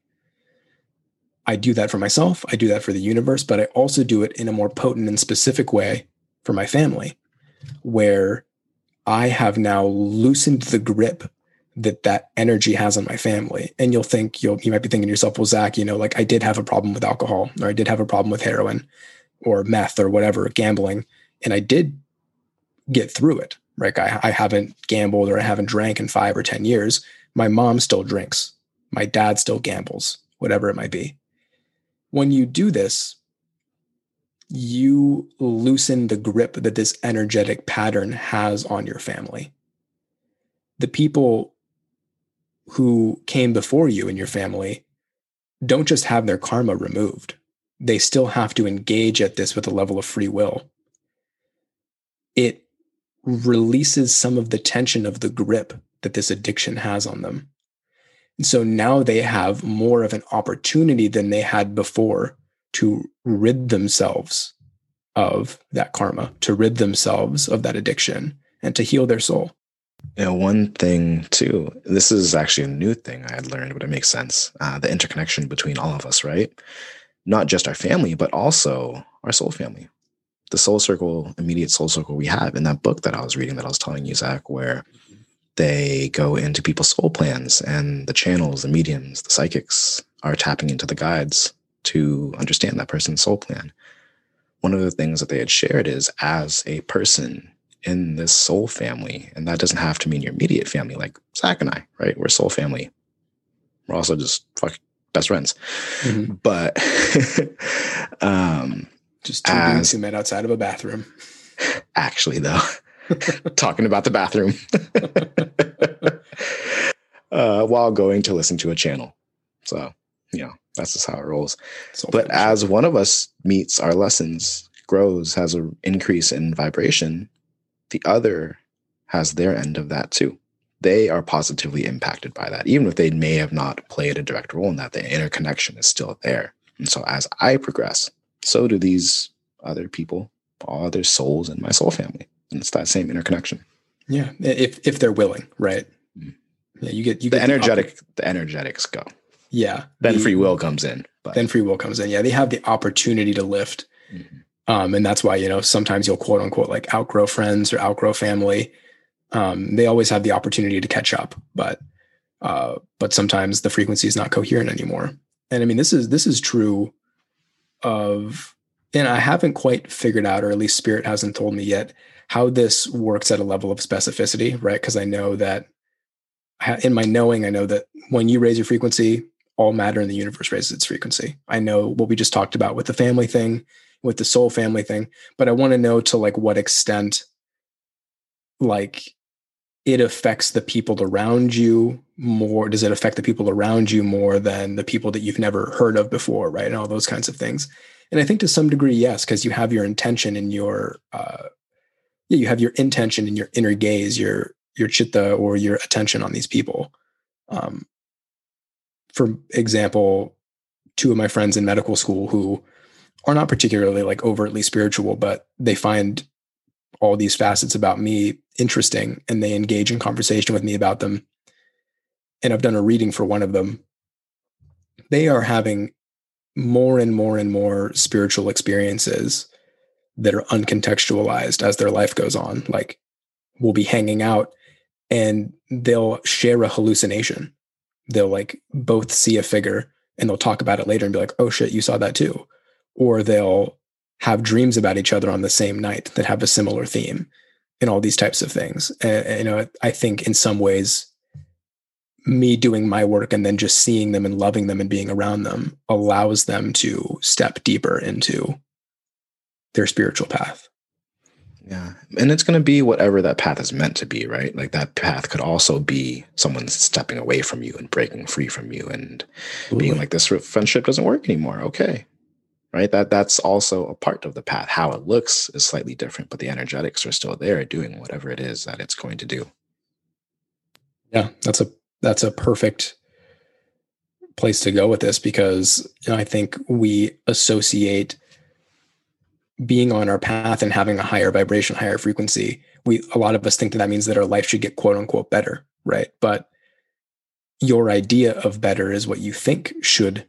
I do that for myself. I do that for the universe, but I also do it in a more potent and specific way for my family, where I have now loosened the grip that that energy has on my family. And you'll think you'll you might be thinking to yourself, well, Zach, you know, like I did have a problem with alcohol, or I did have a problem with heroin, or meth, or whatever, gambling, and I did get through it. Right? I, I haven't gambled or I haven't drank in five or ten years. My mom still drinks. My dad still gambles, whatever it might be. When you do this, you loosen the grip that this energetic pattern has on your family. The people who came before you in your family don't just have their karma removed, they still have to engage at this with a level of free will. It releases some of the tension of the grip that this addiction has on them. And so now they have more of an opportunity than they had before to rid themselves of that karma, to rid themselves of that addiction, and to heal their soul. You know, one thing too, this is actually a new thing I had learned, but it makes sense. Uh, the interconnection between all of us, right? Not just our family, but also our soul family. The soul circle, immediate soul circle we have in that book that I was reading that I was telling you, Zach, where they go into people's soul plans and the channels, the mediums, the psychics are tapping into the guides to understand that person's soul plan. One of the things that they had shared is as a person in this soul family, and that doesn't have to mean your immediate family, like Zach and I, right? We're soul family. We're also just fuck best friends. Mm-hmm. But *laughs* um just two as, dudes who met outside of a bathroom. *laughs* Actually, though, *laughs* talking about the bathroom uh, while going to listen to a channel. So, you know, that's just how it rolls. Soul but as one of us meets our lessons, grows, has an increase in vibration, the other has their end of that too. They are positively impacted by that, even if they may have not played a direct role in that. The interconnection is still there. And so as I progress, so do these other people, all other souls in my soul family. And it's that same interconnection. Yeah. If if they're willing, right? Mm. Yeah, you get you the get energetic the, the energetics go. Yeah. Then the, free will comes in. But. Then free will comes in. Yeah. They have the opportunity to lift. Mm-hmm. Um, and that's why, you know, sometimes you'll quote unquote like outgrow friends or outgrow family. Um, they always have the opportunity to catch up, but, uh, but sometimes the frequency is not coherent anymore. And I mean, this is, this is true of, and I haven't quite figured out, or at least spirit hasn't told me yet how this works at a level of specificity, right? Cause I know that in my knowing, I know that when you raise your frequency, all matter in the universe raises its frequency. I know what we just talked about with the family thing with the soul family thing, but I want to know to like what extent like it affects the people around you more does it affect the people around you more than the people that you've never heard of before right and all those kinds of things. And i think to some degree yes because you have your intention in your uh yeah you have your intention in your inner gaze your your chitta or your attention on these people. Um for example two of my friends in medical school who are not particularly like overtly spiritual, but they find all these facets about me interesting and they engage in conversation with me about them. And I've done a reading for one of them. They are having more and more and more spiritual experiences that are uncontextualized as their life goes on. Like we'll be hanging out and they'll share a hallucination. They'll like both see a figure and they'll talk about it later and be like, oh shit, you saw that too or they'll have dreams about each other on the same night that have a similar theme. and all these types of things. And, you know, I think in some ways, me doing my work and then just seeing them and loving them and being around them allows them to step deeper into their spiritual path. Yeah. And it's going to be whatever that path is meant to be, right? Like that path could also be someone stepping away from you and breaking free from you and Ooh. being like, this friendship doesn't work anymore. Okay. Right. That that's also a part of the path. How it looks is slightly different, but the energetics are still there doing whatever it is that it's going to do. Yeah. That's a that's a perfect place to go with this because you know, I think we associate being on our path and having a higher vibration, higher frequency. We a lot of us think that that means that our life should get quote unquote better, right? But your idea of better is what you think should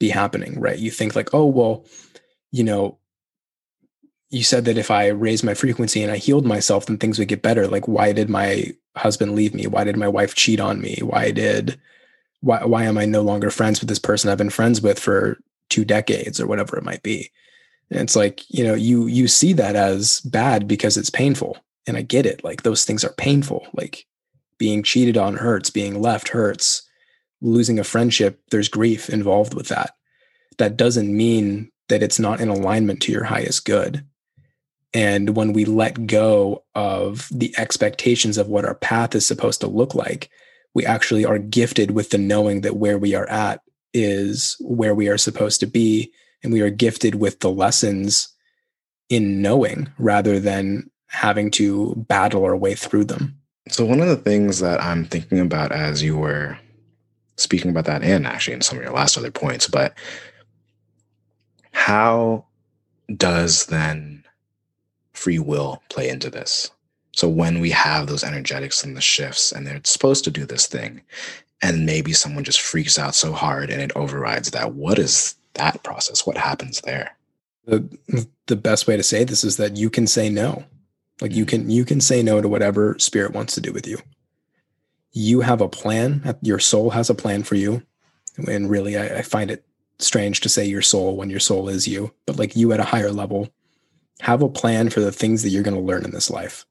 be happening, right? You think like, oh well, you know, you said that if I raised my frequency and I healed myself, then things would get better. Like, why did my husband leave me? Why did my wife cheat on me? Why did why why am I no longer friends with this person I've been friends with for two decades or whatever it might be? And it's like, you know, you you see that as bad because it's painful. And I get it. Like those things are painful. Like being cheated on hurts, being left hurts, losing a friendship, there's grief involved with that. That doesn't mean that it's not in alignment to your highest good. And when we let go of the expectations of what our path is supposed to look like, we actually are gifted with the knowing that where we are at is where we are supposed to be. And we are gifted with the lessons in knowing rather than having to battle our way through them. So, one of the things that I'm thinking about as you were speaking about that, and actually in some of your last other points, but how does then free will play into this. So when we have those energetics and the shifts and they're supposed to do this thing, and maybe someone just freaks out so hard and it overrides that, what is that process? What happens there? The the best way to say this is that you can say no. Like you mm-hmm. can you can say no to whatever spirit wants to do with you. You have a plan. Your soul has a plan for you. And really, I, I find it strange to say your soul when your soul is you, but like you at a higher level have a plan for the things that you're going to learn in this life.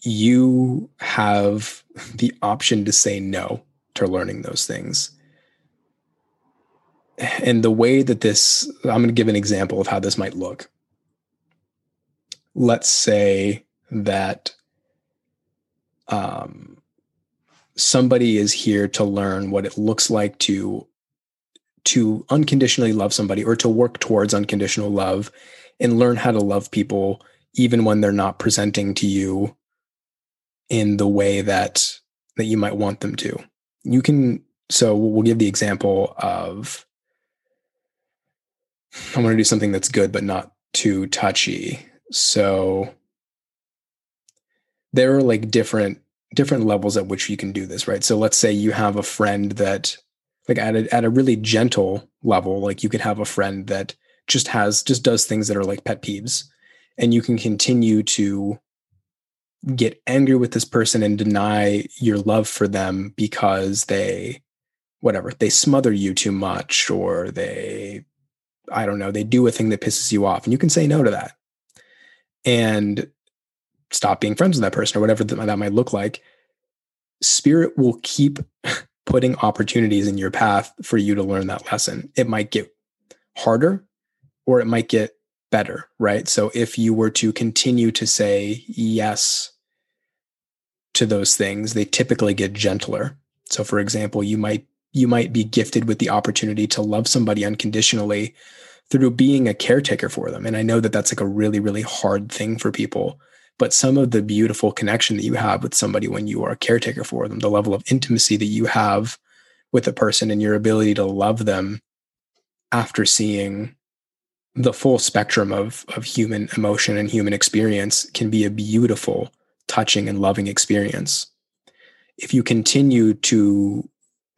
You have the option to say no to learning those things. And the way that this, I'm going to give an example of how this might look. Let's say that um, somebody is here to learn what it looks like to to unconditionally love somebody or to work towards unconditional love and learn how to love people even when they're not presenting to you in the way that that you might want them to. You can so we'll give the example of i want to do something that's good but not too touchy. So there are like different different levels at which you can do this right? So let's say you have a friend that like at a, at a really gentle level like you could have a friend that just has just does things that are like pet peeves and you can continue to get angry with this person and deny your love for them because they whatever they smother you too much or they i don't know they do a thing that pisses you off and you can say no to that. And stop being friends with that person or whatever that, might look like spirit will keep *laughs* putting opportunities in your path for you to learn that lesson it might get harder or it might get better, right? So if you were to continue to say yes to those things, they typically get gentler. So for example, you might you might be gifted with the opportunity to love somebody unconditionally through being a caretaker for them. And I know that that's like a really really hard thing for people, but some of the beautiful connection that you have with somebody when you are a caretaker for them, the level of intimacy that you have with a person and your ability to love them after seeing the full spectrum of of human emotion and human experience can be a beautiful touching and loving experience. If you continue to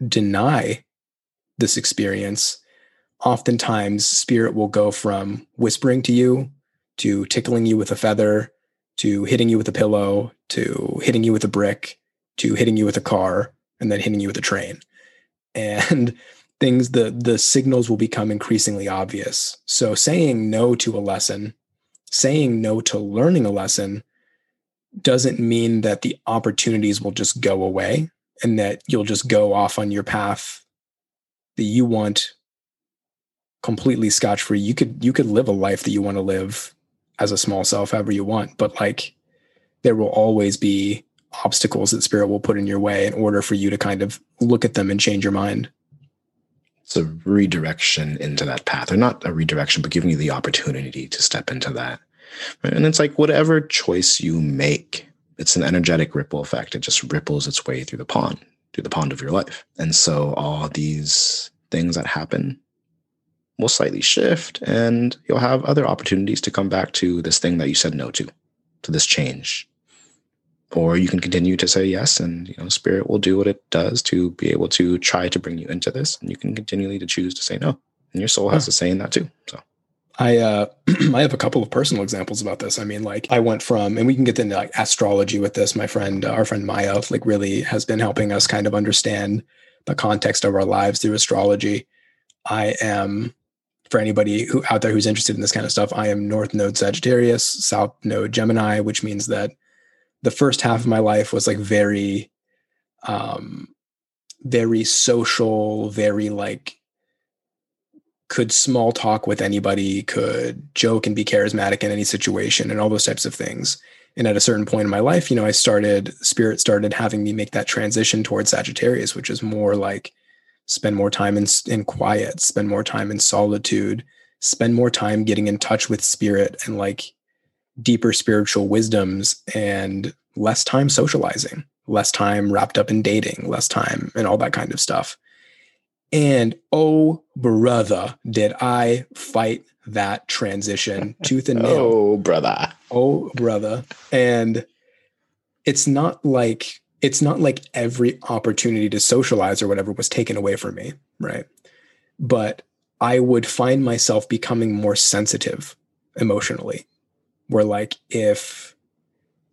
deny this experience oftentimes spirit will go from whispering to you to tickling you with a feather to hitting you with a pillow to hitting you with a brick to hitting you with a car and then hitting you with a train *laughs* and things the the signals will become increasingly obvious so saying no to a lesson saying no to learning a lesson doesn't mean that the opportunities will just go away and that you'll just go off on your path that you want completely scotch free. You could you could live a life that you want to live as a small self however you want, but like there will always be obstacles that spirit will put in your way in order for you to kind of look at them and change your mind. It's a redirection into that path, or not a redirection, but giving you the opportunity to step into that. And it's like whatever choice you make, it's an energetic ripple effect. It just ripples its way through the pond, through the pond of your life. And so all these things that happen will slightly shift and you'll have other opportunities to come back to this thing that you said no to, to this change. Or you can continue to say yes, and you know, spirit will do what it does to be able to try to bring you into this, and you can continually to choose to say no. And your soul has huh. to say in that too. So I uh, *clears throat* I have a couple of personal examples about this. I mean, like I went from, and we can get into like astrology with this. My friend, uh, our friend Maya, like really has been helping us kind of understand the context of our lives through astrology. I am, for anybody who out there who's interested in this kind of stuff, I am North Node Sagittarius, South Node Gemini, which means that the first half of my life was like very, um, very social, very like could small talk with anybody, could joke and be charismatic in any situation, and all those types of things. And at a certain point in my life, you know, I started, Spirit started having me make that transition towards Sagittarius, which is more like spend more time in, in quiet, spend more time in solitude, spend more time getting in touch with Spirit and like deeper spiritual wisdoms and less time socializing, less time wrapped up in dating, less time and all that kind of stuff. And oh, brother, did I fight that transition *laughs* tooth and nail. oh, brother. Oh, brother. And it's not like it's not like every opportunity to socialize or whatever was taken away from me, right? But I would find myself becoming more sensitive emotionally. Where like if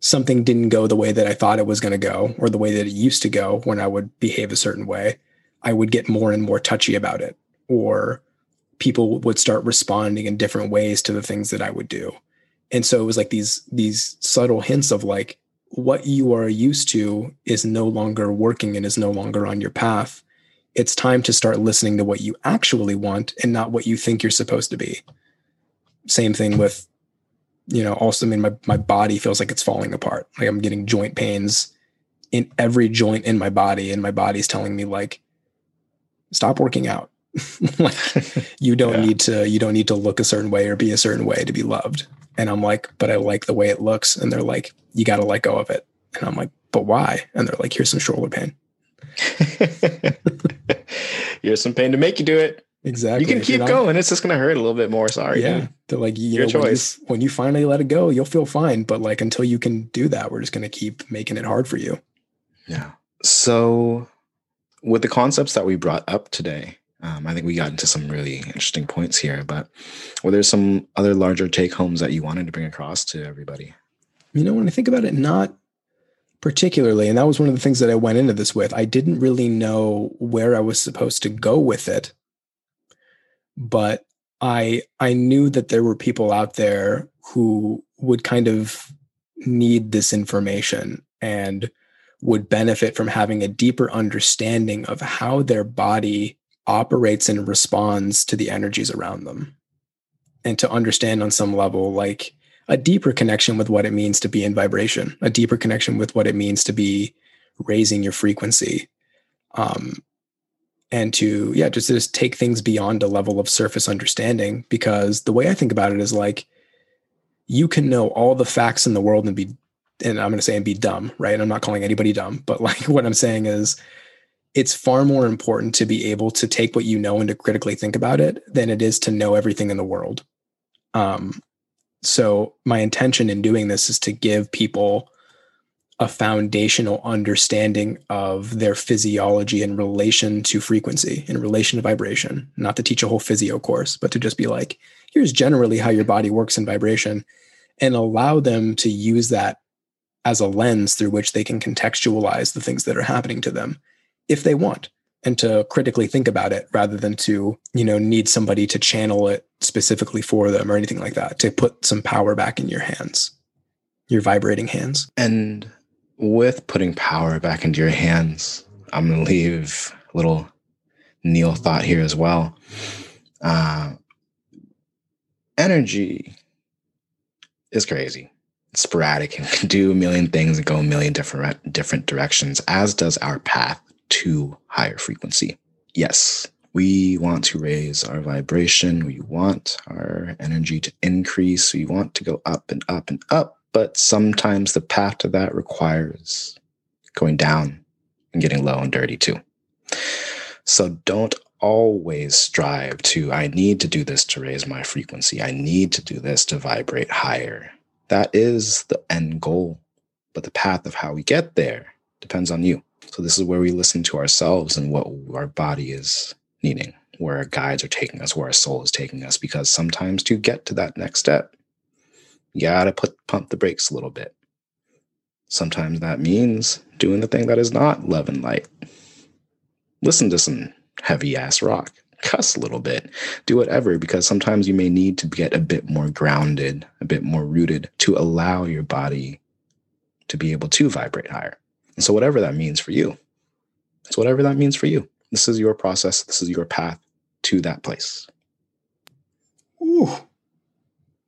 something didn't go the way that I thought it was going to go or the way that it used to go when I would behave a certain way, I would get more and more touchy about it. Or people would start responding in different ways to the things that I would do. And so it was like these these subtle hints of like what you are used to is no longer working and is no longer on your path. It's time to start listening to what you actually want and not what you think you're supposed to be. Same thing with, you know, also, I mean, my, my body feels like it's falling apart. Like I'm getting joint pains in every joint in my body, and my body's telling me, like, stop working out. *laughs* like you don't yeah. need to you don't need to look a certain way or be a certain way to be loved. And I'm like, but I like the way it looks. And they're like, you got to let go of it. And I'm like, but why? And they're like, here's some shoulder pain. *laughs* here's some pain to make you do it. Exactly. You can if keep going. It's just going to hurt a little bit more. Sorry. Yeah. Dude. They're like, you Your know, choice. When you, when you finally let it go, you'll feel fine. But like, until you can do that, we're just going to keep making it hard for you. Yeah. So, with the concepts that we brought up today, um, I think we got into some really interesting points here, but were there some other larger take homes that you wanted to bring across to everybody? You know, when I think about it, not particularly. And that was one of the things that I went into this with. I didn't really know where I was supposed to go with it, but I I knew that there were people out there who would kind of need this information and would benefit from having a deeper understanding of how their body operates and responds to the energies around them. And to understand on some level like a deeper connection with what it means to be in vibration a deeper connection with what it means to be raising your frequency um and to yeah just just take things beyond a level of surface understanding because the way i think about it is like you can know all the facts in the world and be and i'm going to say and be dumb right? I'm not calling anybody dumb but like *laughs* what i'm saying is it's far more important to be able to take what you know and to critically think about it than it is to know everything in the world. Um, so my intention in doing this is to give people a foundational understanding of their physiology in relation to frequency, in relation to vibration, not to teach a whole physio course, but to just be like, here's generally how your body works in vibration and allow them to use that as a lens through which they can contextualize the things that are happening to them if they want and to critically think about it rather than to you know need somebody to channel it specifically for them or anything like that to put some power back in your hands your vibrating hands. And with putting power back into your hands, I'm going to leave a little Neil thought here as well. Uh, energy is crazy. Sporadic and can do a million things and go a million different different directions, as does our path to higher frequency. Yes, we want to raise our vibration. We want our energy to increase. We want to go up and up and up. But sometimes the path to that requires going down and getting low and dirty too. So don't always strive to, I need to do this to raise my frequency. I need to do this to vibrate higher. That is the end goal. But the path of how we get there depends on you. So this is where we listen to ourselves and what our body is needing, where our guides are taking us, where our soul is taking us. Because sometimes to get to that next step, you gotta put pump the brakes a little bit. Sometimes that means doing the thing that is not love and light. Listen to some heavy ass rock, cuss a little bit, do whatever, because sometimes you may need to get a bit more grounded, a bit more rooted to allow your body to be able to vibrate higher. And so, whatever that means for you, it's whatever that means for you. This is your process. This is your path to that place. Ooh,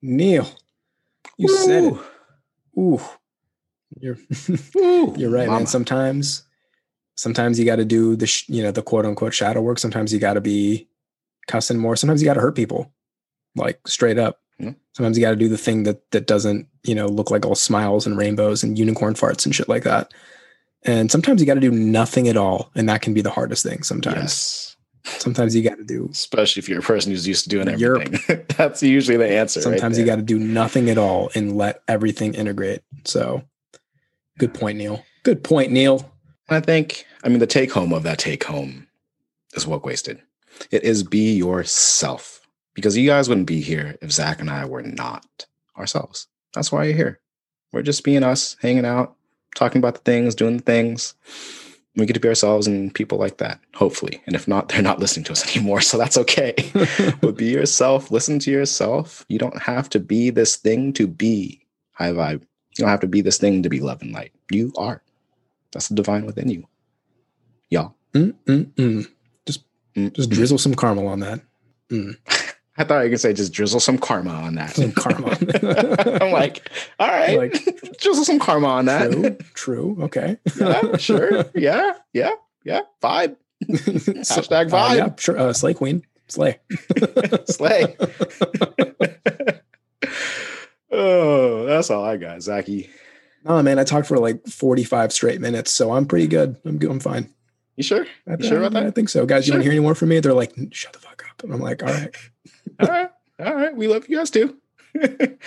Neil, you Ooh. said it. Ooh, you're *laughs* Ooh, you're right, mama. man. Sometimes, sometimes you got to do the sh- you know the quote unquote shadow work. Sometimes you got to be cussing more. Sometimes you got to hurt people, like straight up. Mm-hmm. Sometimes you got to do the thing that that doesn't you know look like all smiles and rainbows and unicorn farts and shit like that. And sometimes you got to do nothing at all. And that can be the hardest thing sometimes. Yes. Sometimes you got to do, especially if you're a person who's used to doing everything. *laughs* That's usually the answer. Sometimes right you got to do nothing at all and let everything integrate. So, good point, Neil. Good point, Neil. I think, I mean, the take home of that take home is what wasted. It is be yourself because you guys wouldn't be here if Zach and I were not ourselves. That's why you're here. We're just being us, hanging out, talking about the things, doing the things. We get to be ourselves and people like that, hopefully. And if not, *laughs* they're not listening to us *laughs* anymore. So that's okay. *laughs* but be yourself, listen to yourself. You don't have to be this thing to be high vibe. You don't have to be this thing to be love and light. You are. That's the divine within you. Y'all. Mm-mm-mm. Just, Mm-mm. just drizzle some caramel on that. Mm. I thought you could say just drizzle some karma on that. Some karma. *laughs* I'm like, all right, like, drizzle some karma on that. True. True. Okay. yeah. Sure. Yeah. Yeah. Yeah. Vibe. *laughs* Hashtag vibe. Uh, yeah. Sure. Uh, slay queen. Slay. *laughs* Slay. oh, that's all I got, Zachy. No, man, I talked for like 45 straight minutes, so I'm pretty good. I'm good. I'm fine. You sure? I, you sure about that? I think so. Guys, you, you want to hear any more from me? They're like, shut the fuck up. And I'm like, all right all right. All right. We love you guys too. *laughs*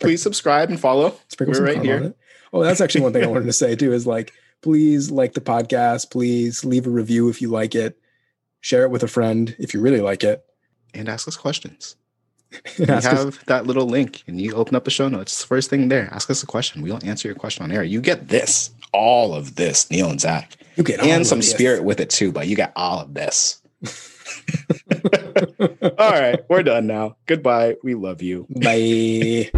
please subscribe and follow. Sprinkle We're right here. Oh, that's actually one thing I wanted to say too is like, please like the podcast. Please leave a review if you like it. Share it with a friend if you really like it. And ask us questions. *laughs* we have us. that little link and you open up the show notes. It's the first thing there. Ask us a question. We'll answer your question on air. You get this, all of this, Neil and Zach. You get and some spirit with it too, but you get all of this. *laughs* All right, we're done now. Goodbye. We love you. Bye.